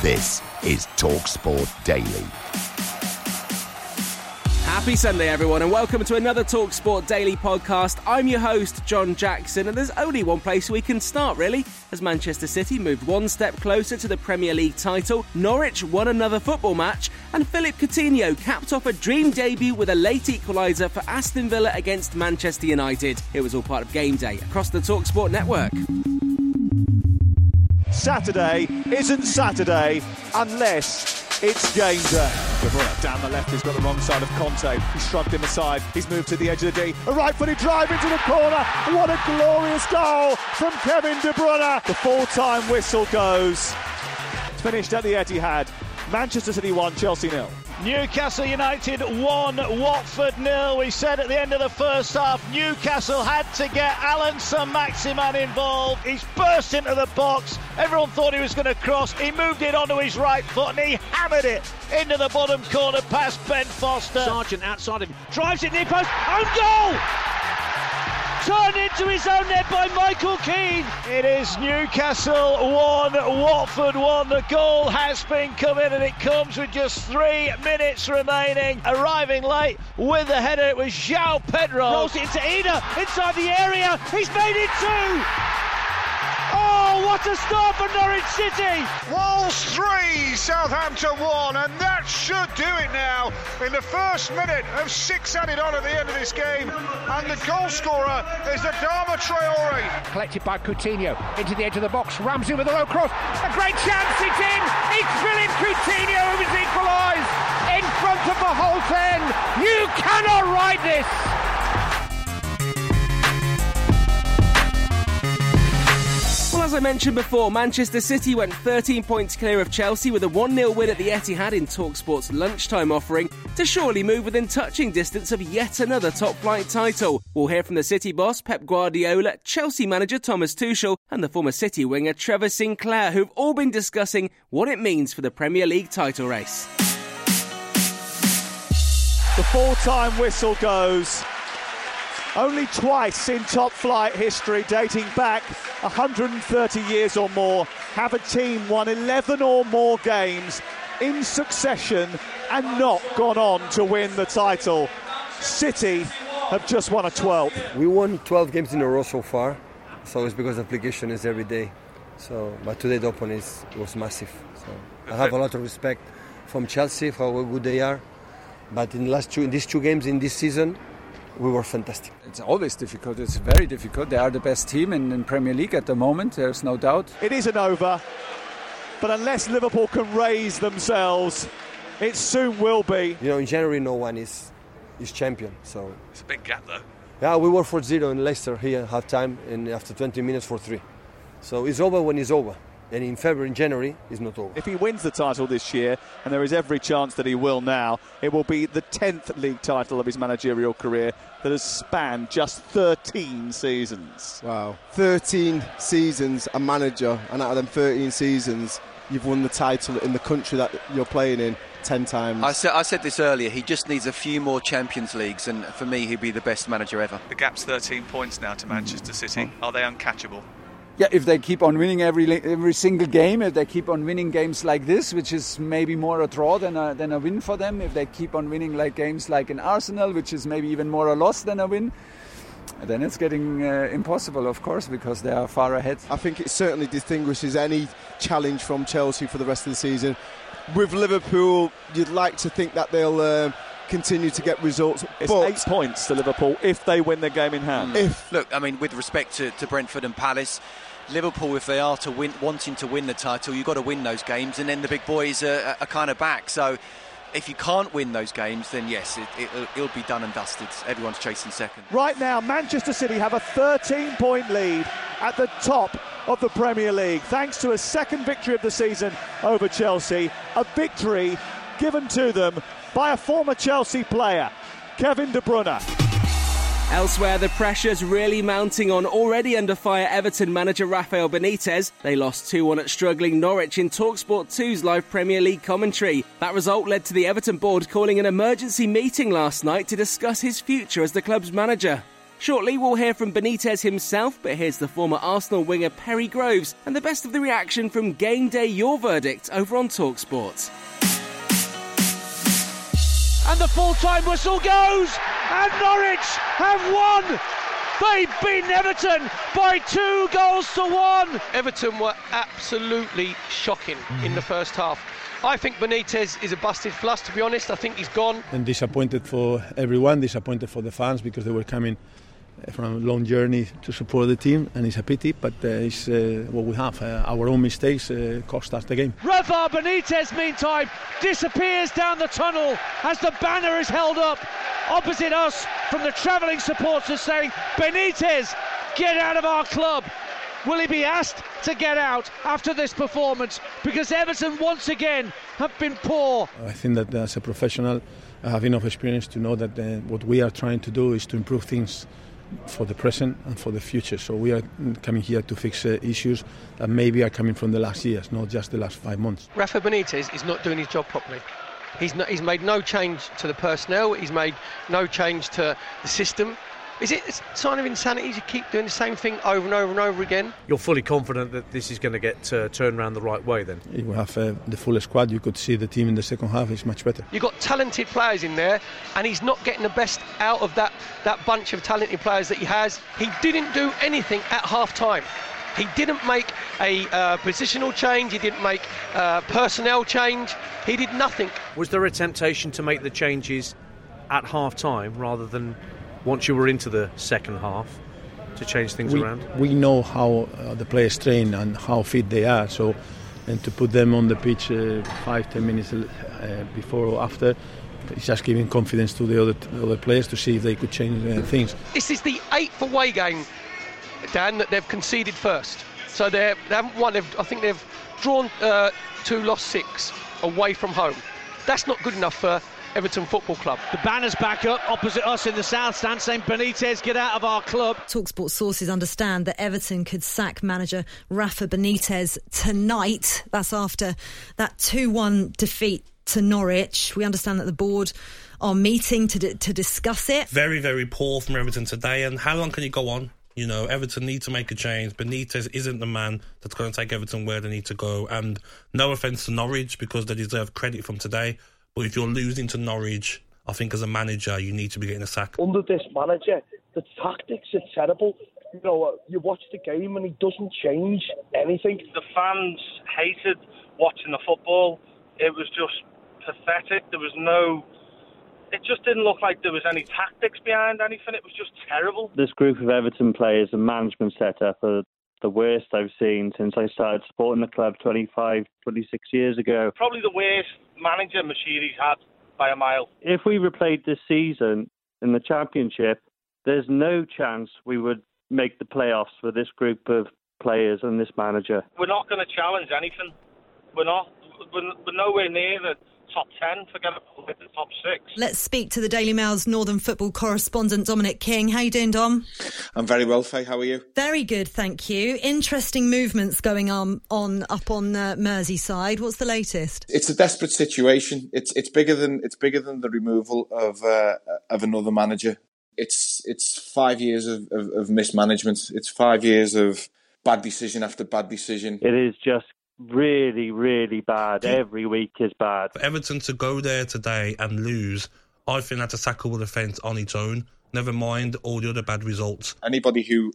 This is TalkSport Daily. Happy Sunday, everyone, and welcome to another TalkSport Daily podcast. I'm your host, John Jackson, and there's only one place we can start, really, as Manchester City moved one step closer to the Premier League title, Norwich won another football match, and Philippe Coutinho capped off a dream debut with a late equaliser for Aston Villa against Manchester United. It was all part of game day across the TalkSport network. Saturday isn't Saturday unless it's game day. De Bruyne down the left, he's got the wrong side of Kanté. He's shrugged him aside. He's moved to the edge of the D. A right-footed drive into the corner. What a glorious goal from Kevin De Bruyne. The full-time whistle goes. It's finished at the Etihad. Manchester City 1, Chelsea nil. Newcastle United 1, Watford nil. We said at the end of the first half, Newcastle had to get Alan Saint-Maximin involved. He's burst into the box. Everyone thought he was going to cross. He moved it onto his right foot and he hammered it into the bottom corner past Ben Foster. Sargent outside him, drives it near post, own goal! Turned into his own net by Michael Keane. It is Newcastle 1, Watford 1. The goal has been coming and it comes with just three minutes remaining. Arriving late with the header, it was João Pedro. Rolls it into Ina, inside the area. He's made it two. Oh, what a start for Norwich City! Wolves 3, Southampton 1, and that should do it now in the first minute of six added on at the end of this game. And the goal scorer is Adama Traore. Collected by Coutinho into the edge of the box. Ramsey with a low cross. A great chance, it's in! It's Philippe Coutinho who has equalised in front of the Holte End. You cannot write this! As I mentioned before, Manchester City went 13 points clear of Chelsea with a 1 0 win at the Etihad in Talksport's lunchtime offering to surely move within touching distance of yet another top flight title. We'll hear from the City boss Pep Guardiola, Chelsea manager Thomas Tuchel, and the former City winger Trevor Sinclair, who've all been discussing what it means for the Premier League title race. The full-time whistle goes. Only twice in top flight history, dating back 130 years or more, have a team won 11 or more games in succession and not gone on to win the title. City have just won a 12th. We won 12 games in a row so far, so it's because application is every day. So, but today the open is was massive. So I have a lot of respect from Chelsea for how good they are. But in the last two, in these two games in this season, we were fantastic. It's always difficult. It's very difficult. They are the best team in, in Premier League at the moment. There's no doubt. It isn't over, but unless Liverpool can raise themselves, it soon will be. You know, in January, no one is is champion. So it's a big gap, though. Yeah, we were 4-0 in Leicester here half time, and after 20 minutes, for three. So it's over when it's over. And in February, in January, it's not over. If he wins the title this year, and there is every chance that he will now, it will be the 10th league title of his managerial career that has spanned just 13 seasons. Wow. 13 seasons a manager, and out of them 13 seasons, you've won the title in the country that you're playing in 10 times. I said, I said this earlier, he just needs a few more Champions Leagues, and for me, he'd be the best manager ever. The gap's 13 points now to Manchester City. Hmm. Are they uncatchable? Yeah, if they keep on winning every every single game, if they keep on winning games like this, which is maybe more a draw than a, than a win for them, if they keep on winning like games like in Arsenal, which is maybe even more a loss than a win, then it's getting uh, impossible, of course, because they are far ahead. I think it certainly distinguishes any challenge from Chelsea for the rest of the season. With Liverpool, you'd like to think that they'll uh, continue to get results. It's but eight points to Liverpool if they win their game in hand. If look, I mean, with respect to, to Brentford and Palace. Liverpool, if they are to win, wanting to win the title, you've got to win those games, and then the big boys are, are kind of back. So, if you can't win those games, then yes, it, will it, be done and dusted. Everyone's chasing second. Right now, Manchester City have a 13 point lead at the top of the Premier League, thanks to a second victory of the season over Chelsea. A victory given to them by a former Chelsea player, Kevin De Bruyne. Elsewhere, the pressure's really mounting on already under fire Everton manager Rafael Benitez. They lost 2 1 at struggling Norwich in Talksport 2's live Premier League commentary. That result led to the Everton board calling an emergency meeting last night to discuss his future as the club's manager. Shortly, we'll hear from Benitez himself, but here's the former Arsenal winger Perry Groves and the best of the reaction from Game Day Your Verdict over on Talksport. And the full time whistle goes, and Norwich have won. They've beaten Everton by two goals to one. Everton were absolutely shocking mm-hmm. in the first half. I think Benitez is a busted flush, to be honest. I think he's gone. And disappointed for everyone, disappointed for the fans because they were coming from a long journey to support the team, and it's a pity, but uh, it's uh, what we have. Uh, our own mistakes uh, cost us the game. Rafa Benitez, meantime, disappears down the tunnel as the banner is held up opposite us from the travelling supporters saying, Benitez, get out of our club. Will he be asked to get out after this performance? Because Everton once again have been poor. I think that as a professional, I have enough experience to know that uh, what we are trying to do is to improve things for the present and for the future. So we are coming here to fix uh, issues that maybe are coming from the last years, not just the last five months. Rafa Benitez is not doing his job properly. He's, not, he's made no change to the personnel. He's made no change to the system. Is it a sign of insanity to keep doing the same thing over and over and over again? You're fully confident that this is going to get uh, turned around the right way then? If we have uh, the full squad, you could see the team in the second half is much better. You've got talented players in there, and he's not getting the best out of that, that bunch of talented players that he has. He didn't do anything at half time. He didn't make a uh, positional change. He didn't make uh, personnel change. He did nothing. Was there a temptation to make the changes at half time rather than once you were into the second half to change things we, around? We know how uh, the players train and how fit they are. So, and to put them on the pitch uh, five, ten minutes uh, before or after, it's just giving confidence to the other the other players to see if they could change uh, things. This is the eighth away game, Dan, that they've conceded first. So they haven't won. They've, I think they've drawn uh, two, lost six away from home. That's not good enough for Everton Football Club. The banner's back up opposite us in the south stand saying Benitez, get out of our club. Talksport sources understand that Everton could sack manager Rafa Benitez tonight. That's after that 2 1 defeat to Norwich. We understand that the board are meeting to, to discuss it. Very, very poor from Everton today. And how long can you go on? You know, Everton need to make a change. Benitez isn't the man that's going to take Everton where they need to go. And no offence to Norwich because they deserve credit from today. But if you're losing to Norwich, I think as a manager, you need to be getting a sack. Under this manager, the tactics are terrible. You know, uh, you watch the game and he doesn't change anything. The fans hated watching the football. It was just pathetic. There was no. It just didn't look like there was any tactics behind anything. It was just terrible. This group of Everton players and management setup are the worst I've seen since I started supporting the club 25, 26 years ago. Probably the worst manager Moshiri's had by a mile. If we replayed this season in the Championship, there's no chance we would make the playoffs for this group of players and this manager. We're not going to challenge anything. We're not. We're, we're nowhere near the top 10, forget about the top six. Let's speak to the Daily Mail's Northern football correspondent, Dominic King. How you doing, Dom? I'm very well, Faye. How are you? Very good, thank you. Interesting movements going on, on up on uh, Merseyside. What's the latest? It's a desperate situation. It's it's bigger than it's bigger than the removal of uh, of another manager. It's it's five years of, of, of mismanagement. It's five years of bad decision after bad decision. It is just really, really bad. Every week is bad. For Everton to go there today and lose, I think that's a sackable offence on its own. Never mind all the other bad results. Anybody who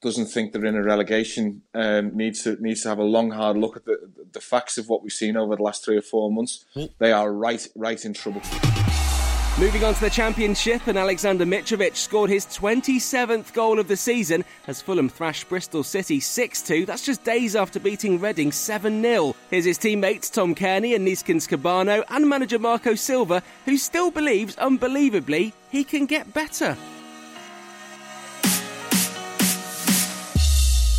doesn't think they're in a relegation um, needs to needs to have a long, hard look at the the facts of what we've seen over the last three or four months. They are right right in trouble. Moving on to the Championship, and Alexander Mitrovic scored his 27th goal of the season as Fulham thrashed Bristol City 6 2. That's just days after beating Reading 7 0. Here's his teammates Tom Cairney and Neeskens Kebano, and manager Marco Silva, who still believes, unbelievably, he can get better.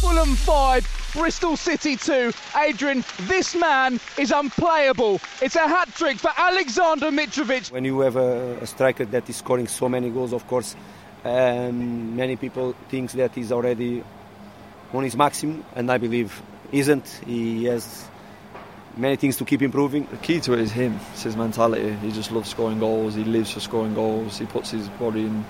Fulham 5, Bristol City 2. Adrian, this man is unplayable. It's a hat trick for Alexander Mitrovic. When you have a, a striker that is scoring so many goals, of course, um, many people think that he's already on his maximum, and I believe isn't. He has many things to keep improving. The key to it is him. It's his mentality. He just loves scoring goals. He lives for scoring goals. He puts his body in,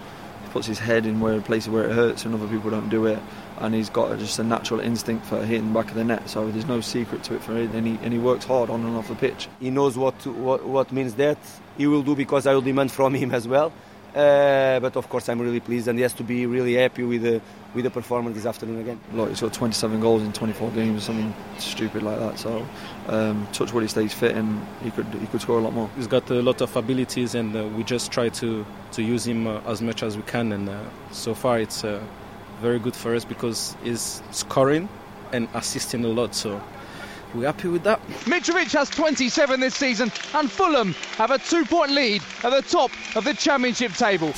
he puts his head in where places where it hurts, and other people don't do it. And he's got just a natural instinct for hitting the back of the net. So there's no secret to it for him, and he, and he works hard on and off the pitch. He knows what, to, what what means that. He will do because I will demand from him as well. Uh, but of course, I'm really pleased, and he has to be really happy with the with the performance this afternoon again. Like he's got 27 goals in 24 games, something stupid like that. So, um, touch wood, he stays fit, and he could he could score a lot more. He's got a lot of abilities, and uh, we just try to to use him uh, as much as we can. And uh, so far, it's uh, very good for us because he's scoring and assisting a lot. So. We're happy with that. Mitrovic has 27 this season, and Fulham have a two point lead at the top of the Championship table.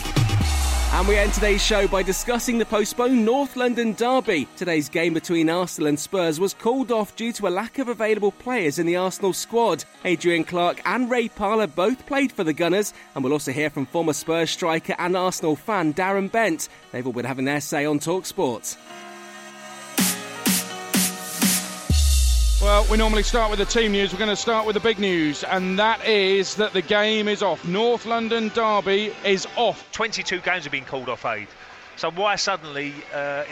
And we end today's show by discussing the postponed North London derby. Today's game between Arsenal and Spurs was called off due to a lack of available players in the Arsenal squad. Adrian Clarke and Ray Parlour both played for the Gunners, and we'll also hear from former Spurs striker and Arsenal fan Darren Bent. They've all been having their say on Talksport. Well, we normally start with the team news. We're going to start with the big news, and that is that the game is off. North London Derby is off. 22 games have been called off aid. So why suddenly uh,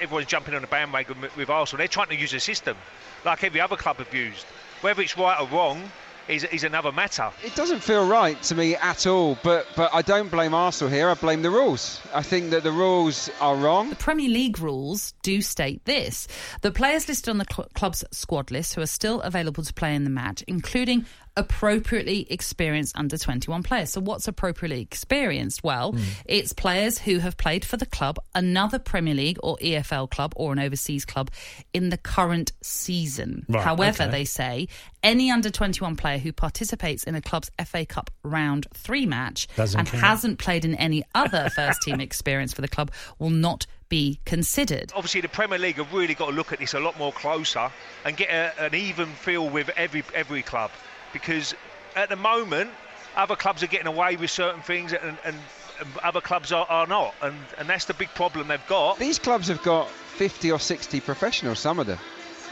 everyone's jumping on the bandwagon with, with Arsenal? They're trying to use a system like every other club have used. Whether it's right or wrong is, is another matter. It doesn't feel right to me at all, but but I don't blame Arsenal here. I blame the rules. I think that the rules are wrong. The Premier League rules do state this: the players listed on the cl- club's squad list who are still available to play in the match, including appropriately experienced under 21 players. So, what's appropriately experienced? Well, mm. it's players who have played for the club, another Premier League or EFL club, or an overseas club in the current season. Right, However, okay. they say any under 21 player who participates in a club's FA Cup round three match Doesn't and count. hasn't played in any other first team experience for the club will not be considered. Obviously, the Premier League have really got to look at this a lot more closer and get a, an even feel with every every club because at the moment, other clubs are getting away with certain things and, and other clubs are, are not. And, and that's the big problem they've got. These clubs have got 50 or 60 professionals, some of them.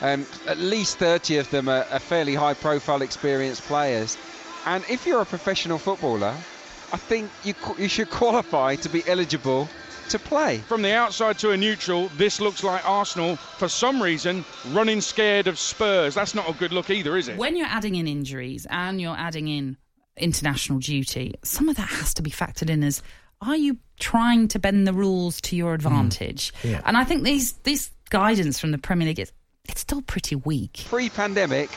Um, at least 30 of them are, are fairly high profile, experienced players. And if you're a professional footballer, I think you, you should qualify to be eligible to play. From the outside to a neutral, this looks like Arsenal, for some reason, running scared of Spurs. That's not a good look either, is it? When you're adding in injuries and you're adding in international duty, some of that has to be factored in as are you trying to bend the rules to your advantage? Mm, yeah. And I think these this guidance from the Premier League is it's still pretty weak. Pre-pandemic,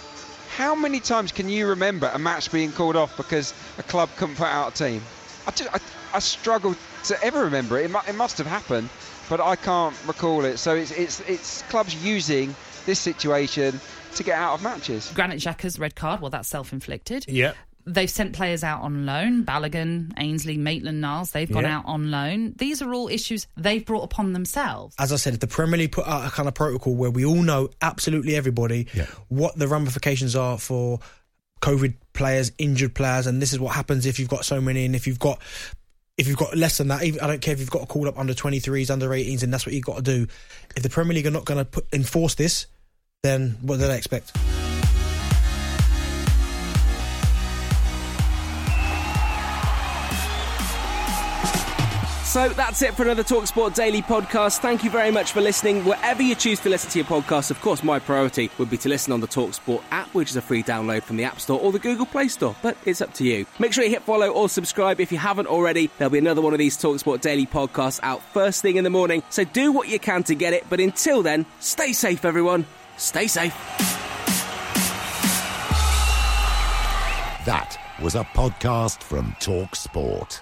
how many times can you remember a match being called off because a club couldn't put out a team? I, just, I, I struggle to ever remember it. It, mu- it must have happened, but I can't recall it. So it's it's it's clubs using this situation to get out of matches. Granit Xhaka's red card, well, that's self-inflicted. Yeah. They've sent players out on loan. Balogun, Ainsley, Maitland Niles, they've gone yeah. out on loan. These are all issues they've brought upon themselves. As I said, if the Premier League put out a kind of protocol where we all know absolutely everybody yeah. what the ramifications are for COVID players, injured players, and this is what happens if you've got so many, and if you've got if you've got less than that, even, I don't care if you've got to call up under 23s, under 18s, and that's what you've got to do. If the Premier League are not going to enforce this, then what do they expect? So that's it for another Talksport Daily podcast. Thank you very much for listening. Wherever you choose to listen to your podcast, of course, my priority would be to listen on the Talksport app, which is a free download from the App Store or the Google Play Store, but it's up to you. Make sure you hit follow or subscribe if you haven't already. There'll be another one of these Talksport Daily podcasts out first thing in the morning, so do what you can to get it. But until then, stay safe, everyone. Stay safe. That was a podcast from Talk Sport.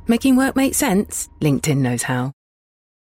Making work make sense? LinkedIn knows how.